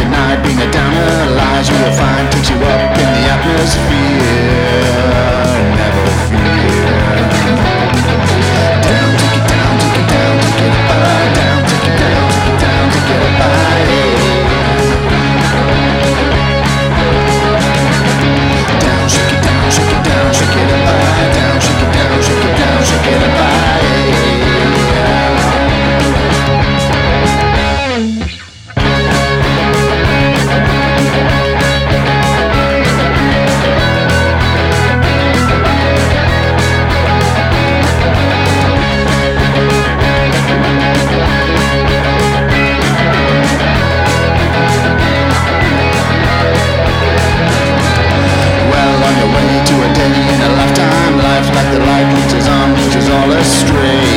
denied being a downer. Lies you will find takes you up in the atmosphere. strange.